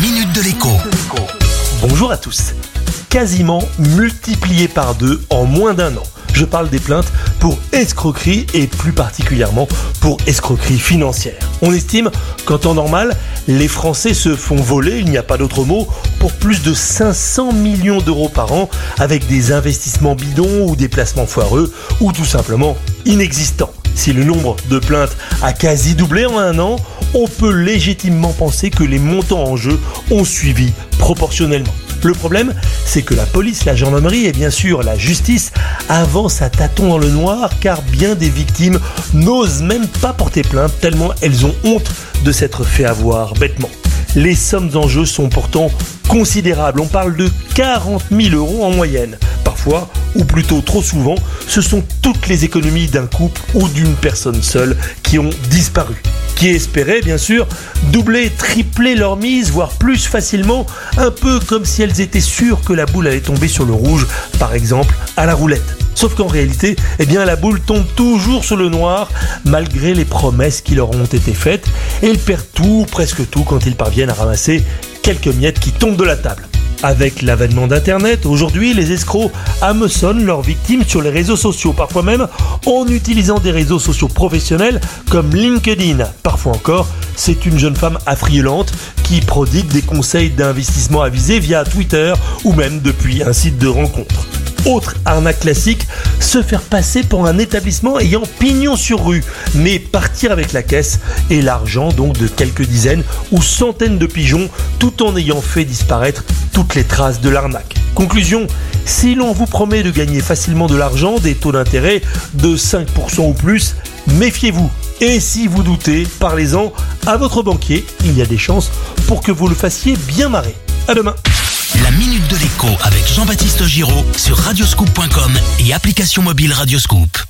minute de l'écho. Bonjour à tous. Quasiment multiplié par deux en moins d'un an. Je parle des plaintes pour escroquerie et plus particulièrement pour escroquerie financière. On estime qu'en temps normal, les Français se font voler, il n'y a pas d'autre mot, pour plus de 500 millions d'euros par an avec des investissements bidons ou des placements foireux ou tout simplement inexistants. Si le nombre de plaintes a quasi doublé en un an, on peut légitimement penser que les montants en jeu ont suivi proportionnellement. Le problème, c'est que la police, la gendarmerie et bien sûr la justice avancent à tâtons dans le noir car bien des victimes n'osent même pas porter plainte tellement elles ont honte de s'être fait avoir bêtement. Les sommes en jeu sont pourtant considérables. On parle de 40 000 euros en moyenne. Ou plutôt trop souvent, ce sont toutes les économies d'un couple ou d'une personne seule qui ont disparu qui espéraient bien sûr doubler, tripler leur mise, voire plus facilement, un peu comme si elles étaient sûres que la boule allait tomber sur le rouge, par exemple à la roulette. Sauf qu'en réalité, eh bien, la boule tombe toujours sur le noir, malgré les promesses qui leur ont été faites, et ils perdent tout, presque tout, quand ils parviennent à ramasser quelques miettes qui tombent de la table. Avec l'avènement d'Internet, aujourd'hui, les escrocs hameçonnent leurs victimes sur les réseaux sociaux, parfois même en utilisant des réseaux sociaux professionnels comme LinkedIn. Parfois encore, c'est une jeune femme affriolante qui prodigue des conseils d'investissement avisés via Twitter ou même depuis un site de rencontre. Autre arnaque classique, se faire passer pour un établissement ayant pignon sur rue, mais partir avec la caisse et l'argent donc de quelques dizaines ou centaines de pigeons tout en ayant fait disparaître les traces de l'arnaque. Conclusion, si l'on vous promet de gagner facilement de l'argent, des taux d'intérêt de 5% ou plus, méfiez-vous. Et si vous doutez, parlez-en à votre banquier, il y a des chances pour que vous le fassiez bien marrer. À demain La minute de l'écho avec Jean-Baptiste Giraud sur radioscoop.com et application mobile Radioscoop.